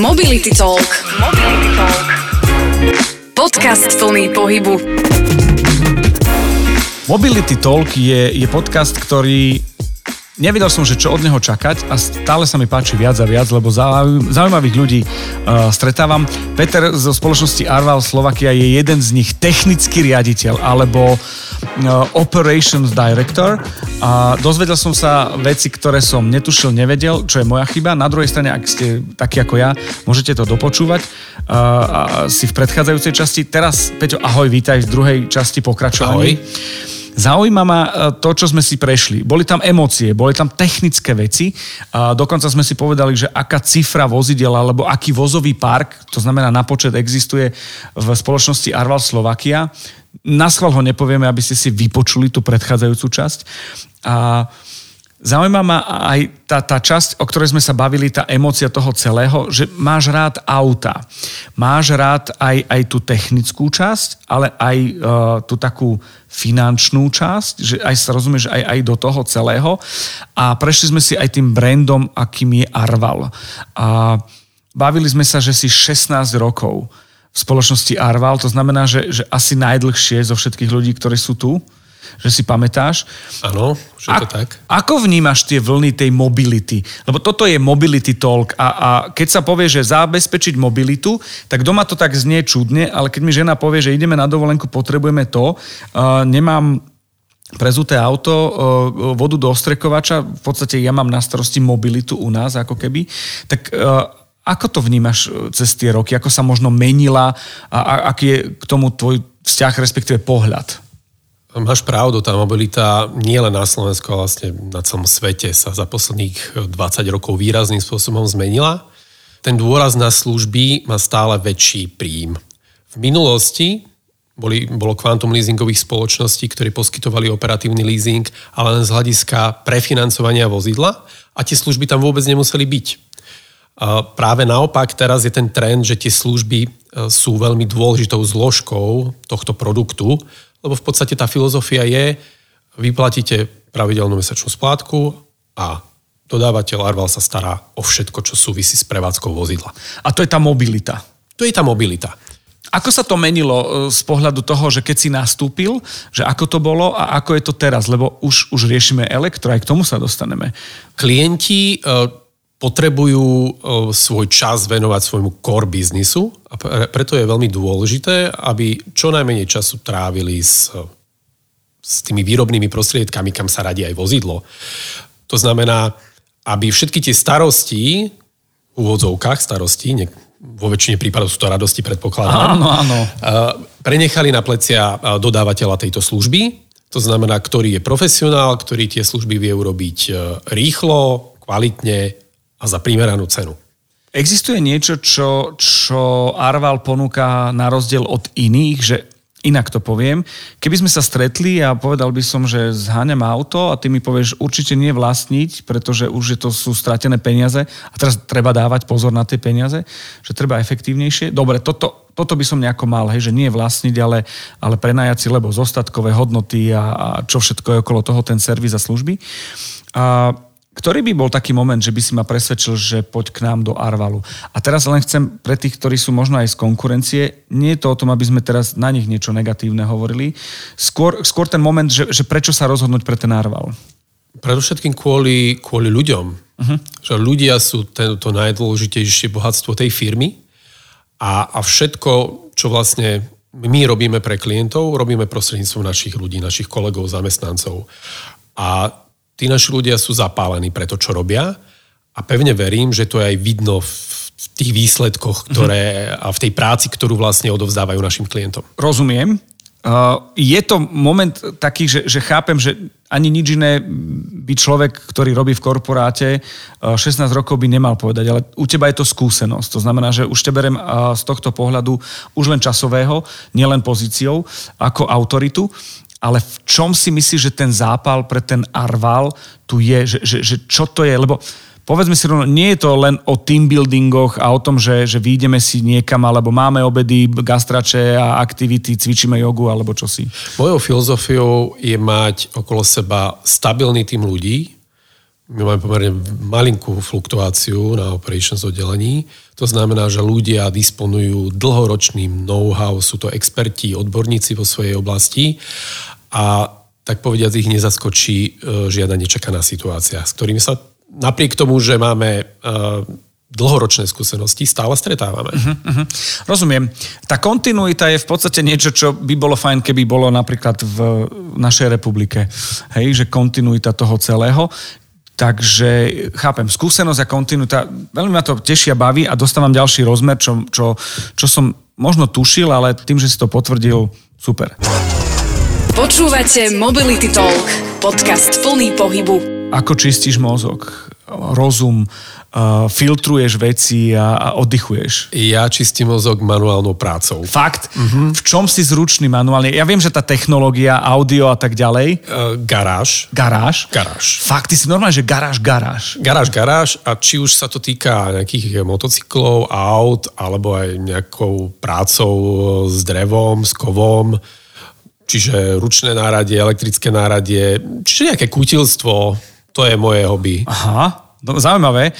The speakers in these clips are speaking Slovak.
Mobility Talk. Mobility Talk. Podcast plný pohybu. Mobility Talk je, je podcast, ktorý nevedel som, že čo od neho čakať a stále sa mi páči viac a viac, lebo zaujímavých ľudí uh, stretávam. Peter zo spoločnosti Arval Slovakia je jeden z nich technický riaditeľ alebo uh, operations director a dozvedel som sa veci, ktoré som netušil, nevedel, čo je moja chyba. Na druhej strane, ak ste takí ako ja, môžete to dopočúvať uh, si v predchádzajúcej časti. Teraz, Peťo, ahoj, vítaj v druhej časti pokračovaní. Ahoj. Zaujíma ma e, to, čo sme si prešli. Boli tam emócie, boli tam technické veci. A dokonca sme si povedali, že aká cifra vozidel alebo aký vozový park, to znamená na počet existuje v spoločnosti Arval Slovakia. Na schvál ho nepovieme, aby ste si vypočuli tú predchádzajúcu časť. A Zaujíma ma aj tá, tá časť, o ktorej sme sa bavili, tá emócia toho celého, že máš rád auta. Máš rád aj, aj tú technickú časť, ale aj uh, tú takú finančnú časť, že aj sa rozumieš aj, aj do toho celého. A prešli sme si aj tým brandom, akým je Arval. A bavili sme sa, že si 16 rokov v spoločnosti Arval, to znamená, že, že asi najdlhšie zo všetkých ľudí, ktorí sú tu že si pamätáš. Áno, že to tak. Ako vnímaš tie vlny tej mobility? Lebo toto je mobility talk a, a keď sa povie, že zabezpečiť mobilitu, tak doma to tak znie čudne, ale keď mi žena povie, že ideme na dovolenku, potrebujeme to, uh, nemám prezuté auto, uh, vodu do ostrekovača, v podstate ja mám na starosti mobilitu u nás ako keby, tak uh, ako to vnímaš cez tie roky? Ako sa možno menila a, a aký je k tomu tvoj vzťah, respektíve pohľad? Máš pravdu, tá mobilita nie len na Slovensku, ale vlastne na celom svete sa za posledných 20 rokov výrazným spôsobom zmenila. Ten dôraz na služby má stále väčší príjm. V minulosti boli, bolo kvantum leasingových spoločností, ktorí poskytovali operatívny leasing, ale len z hľadiska prefinancovania vozidla a tie služby tam vôbec nemuseli byť. Práve naopak teraz je ten trend, že tie služby e, sú veľmi dôležitou zložkou tohto produktu, lebo v podstate tá filozofia je, vyplatíte pravidelnú mesačnú splátku a dodávateľ Arval sa stará o všetko, čo súvisí s prevádzkou vozidla. A to je tá mobilita. To je tá mobilita. Ako sa to menilo e, z pohľadu toho, že keď si nastúpil, že ako to bolo a ako je to teraz? Lebo už, už riešime elektro, aj k tomu sa dostaneme. Klienti e, potrebujú e, svoj čas venovať svojmu core biznisu a preto je veľmi dôležité, aby čo najmenej času trávili s, s tými výrobnými prostriedkami, kam sa radí aj vozidlo. To znamená, aby všetky tie starosti, v úvodzovkách starosti, ne, vo väčšine prípadov sú to radosti, predpokladám, áno, áno. E, prenechali na plecia e, dodávateľa tejto služby, to znamená, ktorý je profesionál, ktorý tie služby vie urobiť rýchlo, kvalitne a za primeranú cenu. Existuje niečo, čo, čo Arval ponúka na rozdiel od iných, že inak to poviem, keby sme sa stretli a povedal by som, že zháňam auto a ty mi povieš určite nie vlastniť, pretože už je to sú stratené peniaze a teraz treba dávať pozor na tie peniaze, že treba efektívnejšie. Dobre, toto, toto by som nejako mal, hej, že nie vlastniť, ale, ale prenajať lebo zostatkové hodnoty a, a čo všetko je okolo toho, ten servis a služby. A ktorý by bol taký moment, že by si ma presvedčil, že poď k nám do Arvalu? A teraz len chcem pre tých, ktorí sú možno aj z konkurencie, nie je to o tom, aby sme teraz na nich niečo negatívne hovorili, skôr, skôr ten moment, že, že prečo sa rozhodnúť pre ten Arval? Predovšetkým kvôli, kvôli ľuďom. Uh-huh. Že ľudia sú ten, to najdôležitejšie bohatstvo tej firmy a, a všetko, čo vlastne my robíme pre klientov, robíme prostredníctvom našich ľudí, našich kolegov, zamestnancov. A tí naši ľudia sú zapálení pre to, čo robia a pevne verím, že to je aj vidno v tých výsledkoch, ktoré, a v tej práci, ktorú vlastne odovzdávajú našim klientom. Rozumiem. Je to moment taký, že, že chápem, že ani nič iné by človek, ktorý robí v korporáte, uh, 16 rokov by nemal povedať, ale u teba je to skúsenosť. To znamená, že už te berem z tohto pohľadu už len časového, nielen pozíciou, ako autoritu ale v čom si myslíš, že ten zápal pre ten Arval tu je, že, že, že čo to je, lebo povedzme si rovno, nie je to len o team buildingoch a o tom, že, že výjdeme si niekam, alebo máme obedy, gastrače a aktivity, cvičíme jogu, alebo čo si. Mojou filozofiou je mať okolo seba stabilný tým ľudí, my máme pomerne malinkú fluktuáciu na operations oddelení. To znamená, že ľudia disponujú dlhoročným know-how, sú to experti, odborníci vo svojej oblasti a tak povediať ich nezaskočí e, žiadna nečakaná situácia, s ktorými sa napriek tomu, že máme e, dlhoročné skúsenosti stále stretávame. Uh-huh, uh-huh. Rozumiem. Tá kontinuita je v podstate niečo, čo by bolo fajn, keby bolo napríklad v našej republike. Hej, že kontinuita toho celého. Takže chápem, skúsenosť a kontinuita, veľmi ma to tešia, baví a dostávam ďalší rozmer, čo, čo, čo som možno tušil, ale tým, že si to potvrdil, super. Počúvate Mobility Talk, podcast plný pohybu. Ako čistíš mozog, rozum, uh, filtruješ veci a, a oddychuješ? Ja čistím mozog manuálnou prácou. Fakt? Uh-huh. V čom si zručný manuálne? Ja viem, že tá technológia, audio a tak ďalej. Uh, garáž. Garáž? Garáž. Fakt, ty si normálne, že garáž, garáž. Garáž, garáž a či už sa to týka nejakých motocyklov, aut, alebo aj nejakou prácou s drevom, s kovom, čiže ručné náradie, elektrické náradie, čiže nejaké kutilstvo, to je moje hobby. Aha, No, zaujímavé.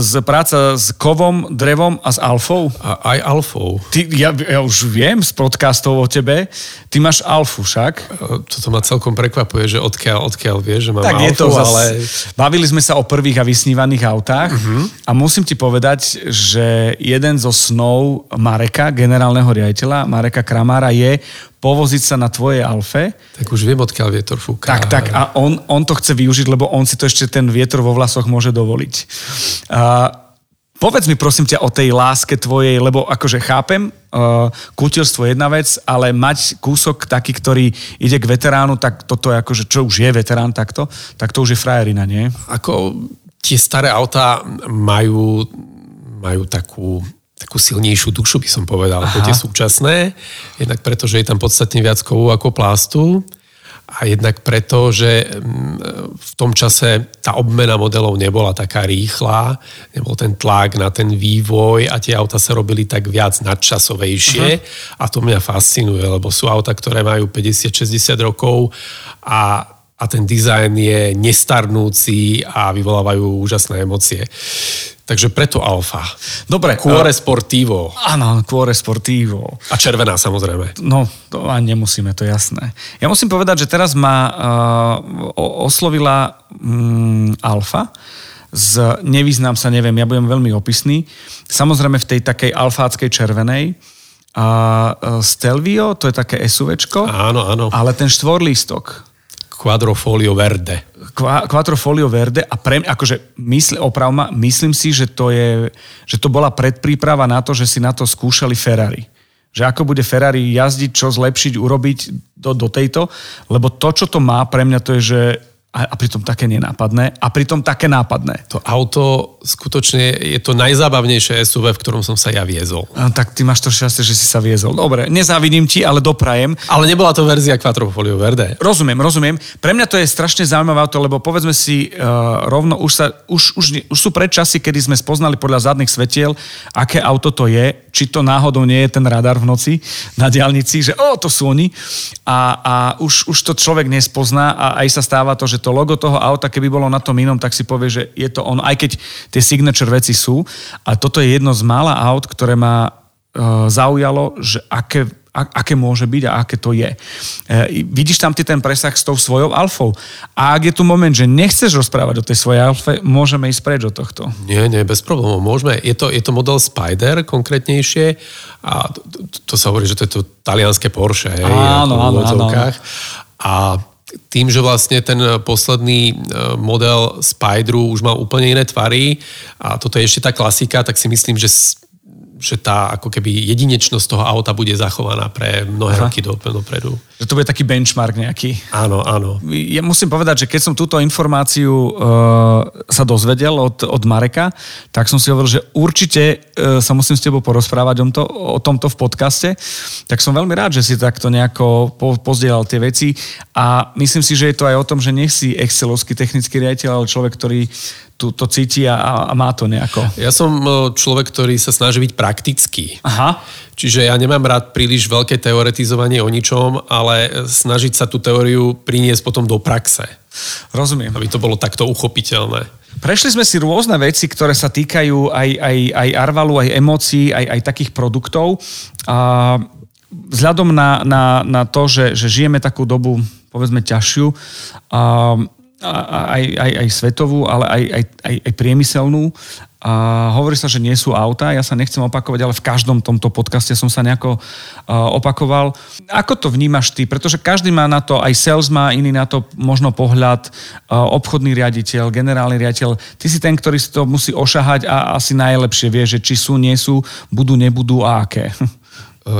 Z práca s kovom, drevom a s alfou? A aj alfou. Ty, ja, ja už viem z podcastov o tebe. Ty máš alfu však. Toto ma celkom prekvapuje, že odkiaľ, odkiaľ vieš, že mám tak alfu, je to ale... Bavili sme sa o prvých a vysnívaných autách uh-huh. a musím ti povedať, že jeden zo snov Mareka, generálneho riaditeľa, Mareka Kramára je povoziť sa na tvojej alfe. Tak už viem, odkiaľ vietor fúka. Tak, tak a on, on to chce využiť, lebo on si to ešte ten vietor vo vlasoch môže dovoliť. A, povedz mi prosím ťa o tej láske tvojej, lebo akože chápem, uh, kutilstvo je jedna vec, ale mať kúsok taký, ktorý ide k veteránu, tak toto je akože, čo už je veterán takto, tak to už je frajerina, nie? Ako tie staré autá majú, majú takú takú silnejšiu dušu, by som povedal, Aha. ako tie súčasné. Jednak preto, že je tam podstatne viac kovu ako plastu a jednak preto, že mm, v tom čase tá obmena modelov nebola taká rýchla, nebol ten tlak na ten vývoj a tie auta sa robili tak viac nadčasovejšie uh-huh. a to mňa fascinuje, lebo sú auta, ktoré majú 50-60 rokov a a ten dizajn je nestarnúci a vyvolávajú úžasné emócie. Takže preto alfa. Dobre. Cuore Sportivo. Áno, Cuore Sportivo. A červená samozrejme. No, to ani nemusíme, to je jasné. Ja musím povedať, že teraz ma uh, oslovila um, alfa z nevyznám sa, neviem, ja budem veľmi opisný. Samozrejme v tej takej alfáckej červenej. A uh, Stelvio, to je také SUVčko. Áno, áno. Ale ten štvorlístok, Quadrofolio Verde. Quadrofolio Verde a pre mňa, akože mysl, opravma, myslím si, že to, je, že to bola predpríprava na to, že si na to skúšali Ferrari. Že ako bude Ferrari jazdiť, čo zlepšiť, urobiť do, do tejto, lebo to, čo to má pre mňa, to je, že a, a pritom také nenápadné a pritom také nápadné. To auto skutočne je to najzábavnejšie SUV, v ktorom som sa ja viezol. A, tak ty máš to šťastie, že si sa viezol. Dobre, nezávidím ti, ale doprajem. Ale nebola to verzia Quattrofolio Verde. Rozumiem, rozumiem. Pre mňa to je strašne zaujímavé auto, lebo povedzme si uh, rovno, už, sa, už, už, už sú predčasy, kedy sme spoznali podľa zadných svetiel, aké auto to je, či to náhodou nie je ten radar v noci na diálnici, že o, to sú oni. A, a už, už to človek nespozná a aj sa stáva to, že to logo toho auta, keby bolo na tom inom, tak si povie, že je to on, aj keď tie signature veci sú. A toto je jedno z mála aut, ktoré ma e, zaujalo, že aké, aké môže byť a aké to je. E, vidíš tam ty ten presah s tou svojou alfou. A ak je tu moment, že nechceš rozprávať o tej svojej alfe, môžeme ísť preč od tohto. Nie, nie, bez problémov. Môžeme. Je to, je to model Spider konkrétnejšie a to, to, to sa hovorí, že to je to talianské Porsche. Hej, áno, áno, áno. A tým, že vlastne ten posledný e, model Spideru už mal úplne iné tvary a toto je ešte tá klasika, tak si myslím, že že tá ako keby jedinečnosť toho auta bude zachovaná pre mnohé Aha. roky dopredu. Že to bude taký benchmark nejaký. Áno, áno. Ja musím povedať, že keď som túto informáciu uh, sa dozvedel od, od Mareka, tak som si hovoril, že určite uh, sa musím s tebou porozprávať o, to, o tomto v podcaste. Tak som veľmi rád, že si takto nejako po, pozdielal tie veci a myslím si, že je to aj o tom, že nech si excelovský technický riaditeľ, ale človek, ktorý tu, to cíti a, a má to nejako. Ja som človek, ktorý sa snaží byť praktický. Aha. Čiže ja nemám rád príliš veľké teoretizovanie o ničom, ale snažiť sa tú teóriu priniesť potom do praxe. Rozumiem. Aby to bolo takto uchopiteľné. Prešli sme si rôzne veci, ktoré sa týkajú aj, aj, aj arvalu, aj emócií, aj, aj takých produktov. A vzhľadom na, na, na to, že, že žijeme takú dobu, povedzme, ťažšiu, a, aj, aj, aj svetovú, ale aj, aj, aj, aj priemyselnú. A hovorí sa, že nie sú auta, ja sa nechcem opakovať, ale v každom tomto podcaste som sa nejako opakoval. Ako to vnímaš ty? Pretože každý má na to, aj sales má iný na to možno pohľad, obchodný riaditeľ, generálny riaditeľ. Ty si ten, ktorý si to musí ošahať a asi najlepšie vie, že či sú, nie sú, budú, nebudú a aké.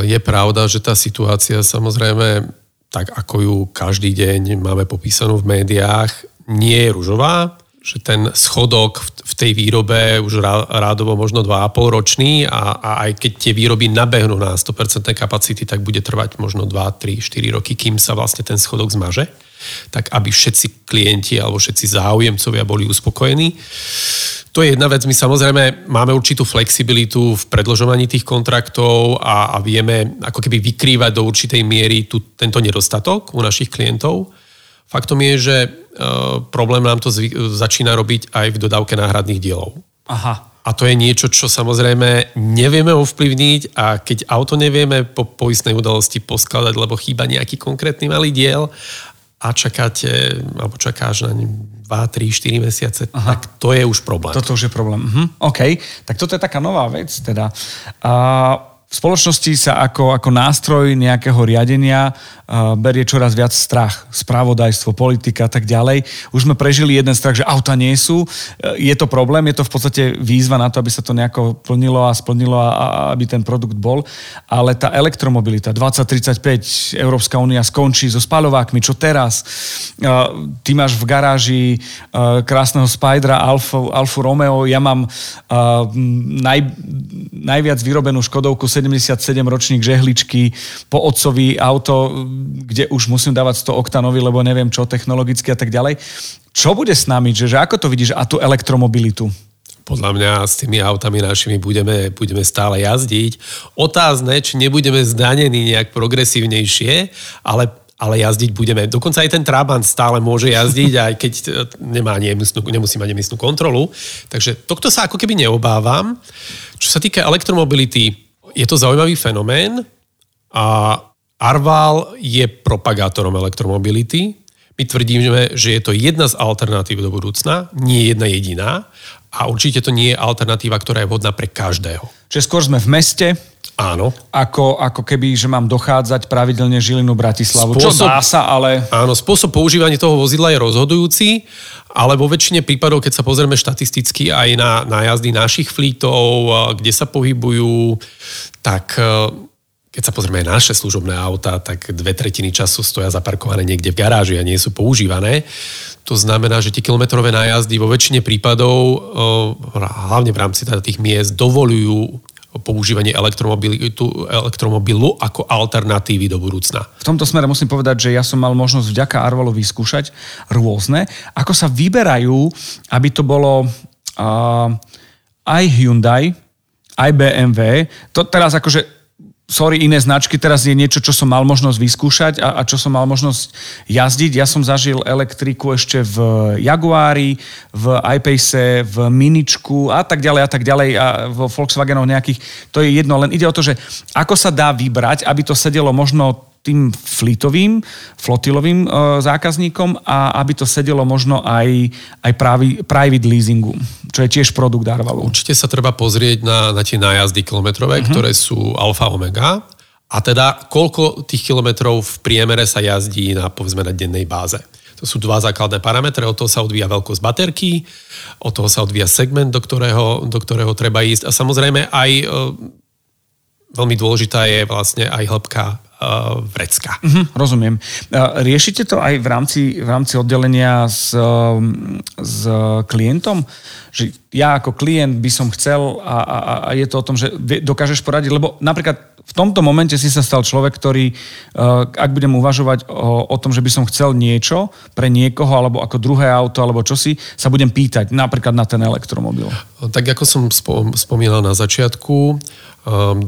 Je pravda, že tá situácia samozrejme tak ako ju každý deň máme popísanú v médiách, nie je ružová, že ten schodok v tej výrobe už rádovo možno 2,5 ročný a, a aj keď tie výroby nabehnú na 100% kapacity, tak bude trvať možno 2, 3, 4 roky, kým sa vlastne ten schodok zmaže, tak aby všetci klienti alebo všetci záujemcovia boli uspokojení. To je jedna vec. My samozrejme máme určitú flexibilitu v predložovaní tých kontraktov a, a vieme ako keby vykrývať do určitej miery tu, tento nedostatok u našich klientov. Faktom je, že e, problém nám to zvy, začína robiť aj v dodávke náhradných dielov. Aha. A to je niečo, čo samozrejme nevieme ovplyvniť a keď auto nevieme po poistnej udalosti poskladať, lebo chýba nejaký konkrétny malý diel a čakáte, alebo čakáš na 2, 3, 4 mesiace, Aha. tak to je už problém. Toto už je problém. Mhm. OK, tak toto je taká nová vec teda. Uh, v spoločnosti sa ako, ako nástroj nejakého riadenia uh, berie čoraz viac strach, spravodajstvo, politika a tak ďalej. Už sme prežili jeden strach, že auta nie sú. Uh, je to problém, je to v podstate výzva na to, aby sa to nejako plnilo a splnilo a, a aby ten produkt bol. Ale tá elektromobilita, 2035, Európska únia skončí so spaľovákmi, čo teraz? Uh, ty máš v garáži uh, krásneho Spydra, Alfa, Alfa Romeo, ja mám uh, naj, najviac vyrobenú Škodovku 77 ročník žehličky, po otcovi auto, kde už musím dávať 100 oktanovi, lebo neviem čo, technologicky a tak ďalej. Čo bude s nami? Že, že ako to vidíš a tú elektromobilitu? Podľa mňa s tými autami našimi budeme, budeme stále jazdiť. Otázne, či nebudeme zdanení nejak progresívnejšie, ale ale jazdiť budeme. Dokonca aj ten Trabant stále môže jazdiť, aj keď nemá nemusnú, nemusí mať nemusnú kontrolu. Takže tohto sa ako keby neobávam. Čo sa týka elektromobility, je to zaujímavý fenomén a Arval je propagátorom elektromobility. My tvrdíme, že je to jedna z alternatív do budúcna, nie jedna jediná a určite to nie je alternatíva, ktorá je vhodná pre každého. Čiže skôr sme v meste, Áno. Ako, ako keby, že mám dochádzať pravidelne Žilinu Bratislavu. Spôsob, čo dá sa, ale... Áno, spôsob používania toho vozidla je rozhodujúci, ale vo väčšine prípadov, keď sa pozrieme štatisticky aj na, na jazdy našich flítov, kde sa pohybujú, tak e, keď sa pozrieme aj naše služobné auta, tak dve tretiny času stoja zaparkované niekde v garáži a nie sú používané. To znamená, že tie kilometrové nájazdy vo väčšine prípadov, e, hlavne v rámci teda tých miest, dovolujú používanie elektromobilu ako alternatívy do budúcna. V tomto smere musím povedať, že ja som mal možnosť vďaka Arvalo vyskúšať rôzne, ako sa vyberajú, aby to bolo uh, aj Hyundai, aj BMW. To teraz akože sorry, iné značky, teraz je niečo, čo som mal možnosť vyskúšať a, a čo som mal možnosť jazdiť. Ja som zažil elektriku ešte v Jaguári, v iPace, v Miničku a tak ďalej a tak ďalej a vo Volkswagenoch nejakých. To je jedno, len ide o to, že ako sa dá vybrať, aby to sedelo možno tým flitovým, flotilovým e, zákazníkom a aby to sedelo možno aj, aj pravi, private leasingu, čo je tiež produkt Arvalu. Určite sa treba pozrieť na, na tie nájazdy kilometrové, uh-huh. ktoré sú alfa omega a teda koľko tých kilometrov v priemere sa jazdí na, povedzme, na dennej báze. To sú dva základné parametre, od toho sa odvíja veľkosť baterky, od toho sa odvíja segment, do ktorého, do ktorého treba ísť a samozrejme aj e, veľmi dôležitá je vlastne aj hĺbka uh, vrecka. Uh-huh, rozumiem. Uh, riešite to aj v rámci, v rámci oddelenia s, uh, s klientom? Že ja ako klient by som chcel a, a, a je to o tom, že dokážeš poradiť, lebo napríklad v tomto momente si sa stal človek, ktorý, ak budem uvažovať o, o tom, že by som chcel niečo pre niekoho, alebo ako druhé auto, alebo čosi, sa budem pýtať, napríklad na ten elektromobil. Tak ako som spomínal na začiatku,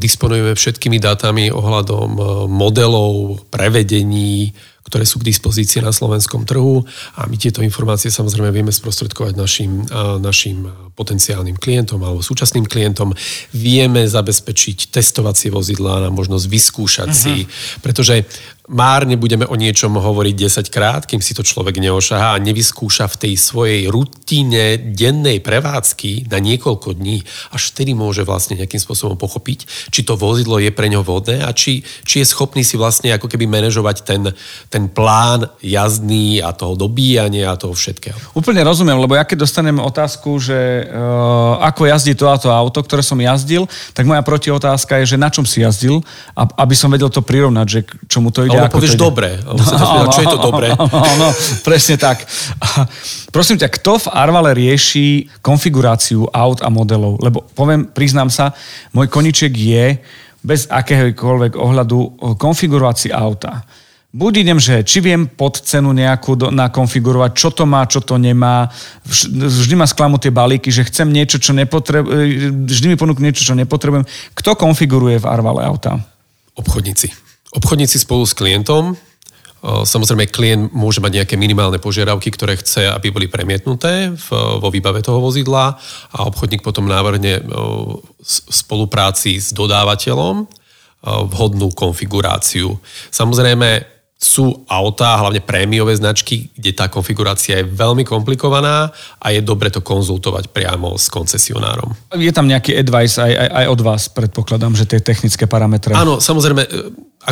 disponujeme všetkými dátami ohľadom modelov, prevedení, ktoré sú k dispozícii na slovenskom trhu a my tieto informácie samozrejme vieme sprostredkovať našim, našim potenciálnym klientom alebo súčasným klientom. Vieme zabezpečiť testovacie vozidlá na možnosť vyskúšať uh-huh. si, pretože márne budeme o niečom hovoriť 10 krát, kým si to človek neošahá a nevyskúša v tej svojej rutine dennej prevádzky na niekoľko dní. Až vtedy môže vlastne nejakým spôsobom pochopiť, či to vozidlo je pre ňo vhodné a či, či je schopný si vlastne ako keby manažovať ten, ten plán jazdný a toho dobíjania a toho všetkého. Úplne rozumiem, lebo ja keď dostanem otázku, že uh, ako jazdí to a to auto, ktoré som jazdil, tak moja protiotázka je, že na čom si jazdil, aby som vedel to prirovnať, že čomu to ide alebo povieš to dobre. Spýta, čo je to dobre? No, presne tak. Prosím ťa, kto v Arvale rieši konfiguráciu aut a modelov? Lebo poviem, priznám sa, môj koniček je bez akéhokoľvek ohľadu konfigurovať si auta. Buď idem, že či viem pod cenu nejakú do, nakonfigurovať, čo to má, čo to nemá. Vždy ma sklamú tie balíky, že chcem niečo, čo nepotrebujem, vždy mi ponúkne niečo, čo nepotrebujem. Kto konfiguruje v Arvale auta? Obchodníci. Obchodníci spolu s klientom, Samozrejme, klient môže mať nejaké minimálne požiadavky, ktoré chce, aby boli premietnuté vo výbave toho vozidla a obchodník potom návrhne v spolupráci s dodávateľom vhodnú konfiguráciu. Samozrejme, sú autá, hlavne prémiové značky, kde tá konfigurácia je veľmi komplikovaná a je dobre to konzultovať priamo s koncesionárom. Je tam nejaký advice aj, aj, aj od vás, predpokladám, že tie technické parametre. Áno, samozrejme, e,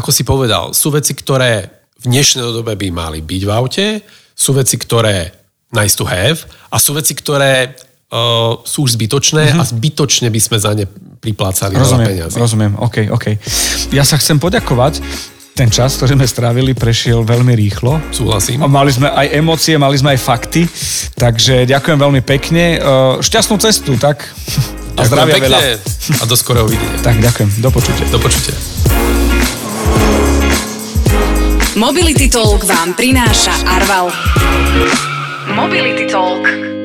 ako si povedal, sú veci, ktoré v dnešnej dobe by mali byť v aute, sú veci, ktoré nice to have a sú veci, ktoré uh, sú už zbytočné mm-hmm. a zbytočne by sme za ne priplácali rozumiem, veľa peniazy. Rozumiem, OK, OK. Ja sa chcem poďakovať ten čas, ktorý sme strávili, prešiel veľmi rýchlo. Súhlasím. Mali sme aj emócie, mali sme aj fakty, takže ďakujem veľmi pekne. E, šťastnú cestu, tak? A zdravia veľa. A do skorého videnia. Tak, ďakujem. Do počutia. Do počutia. Mobility Talk vám prináša Arval. Mobility Talk.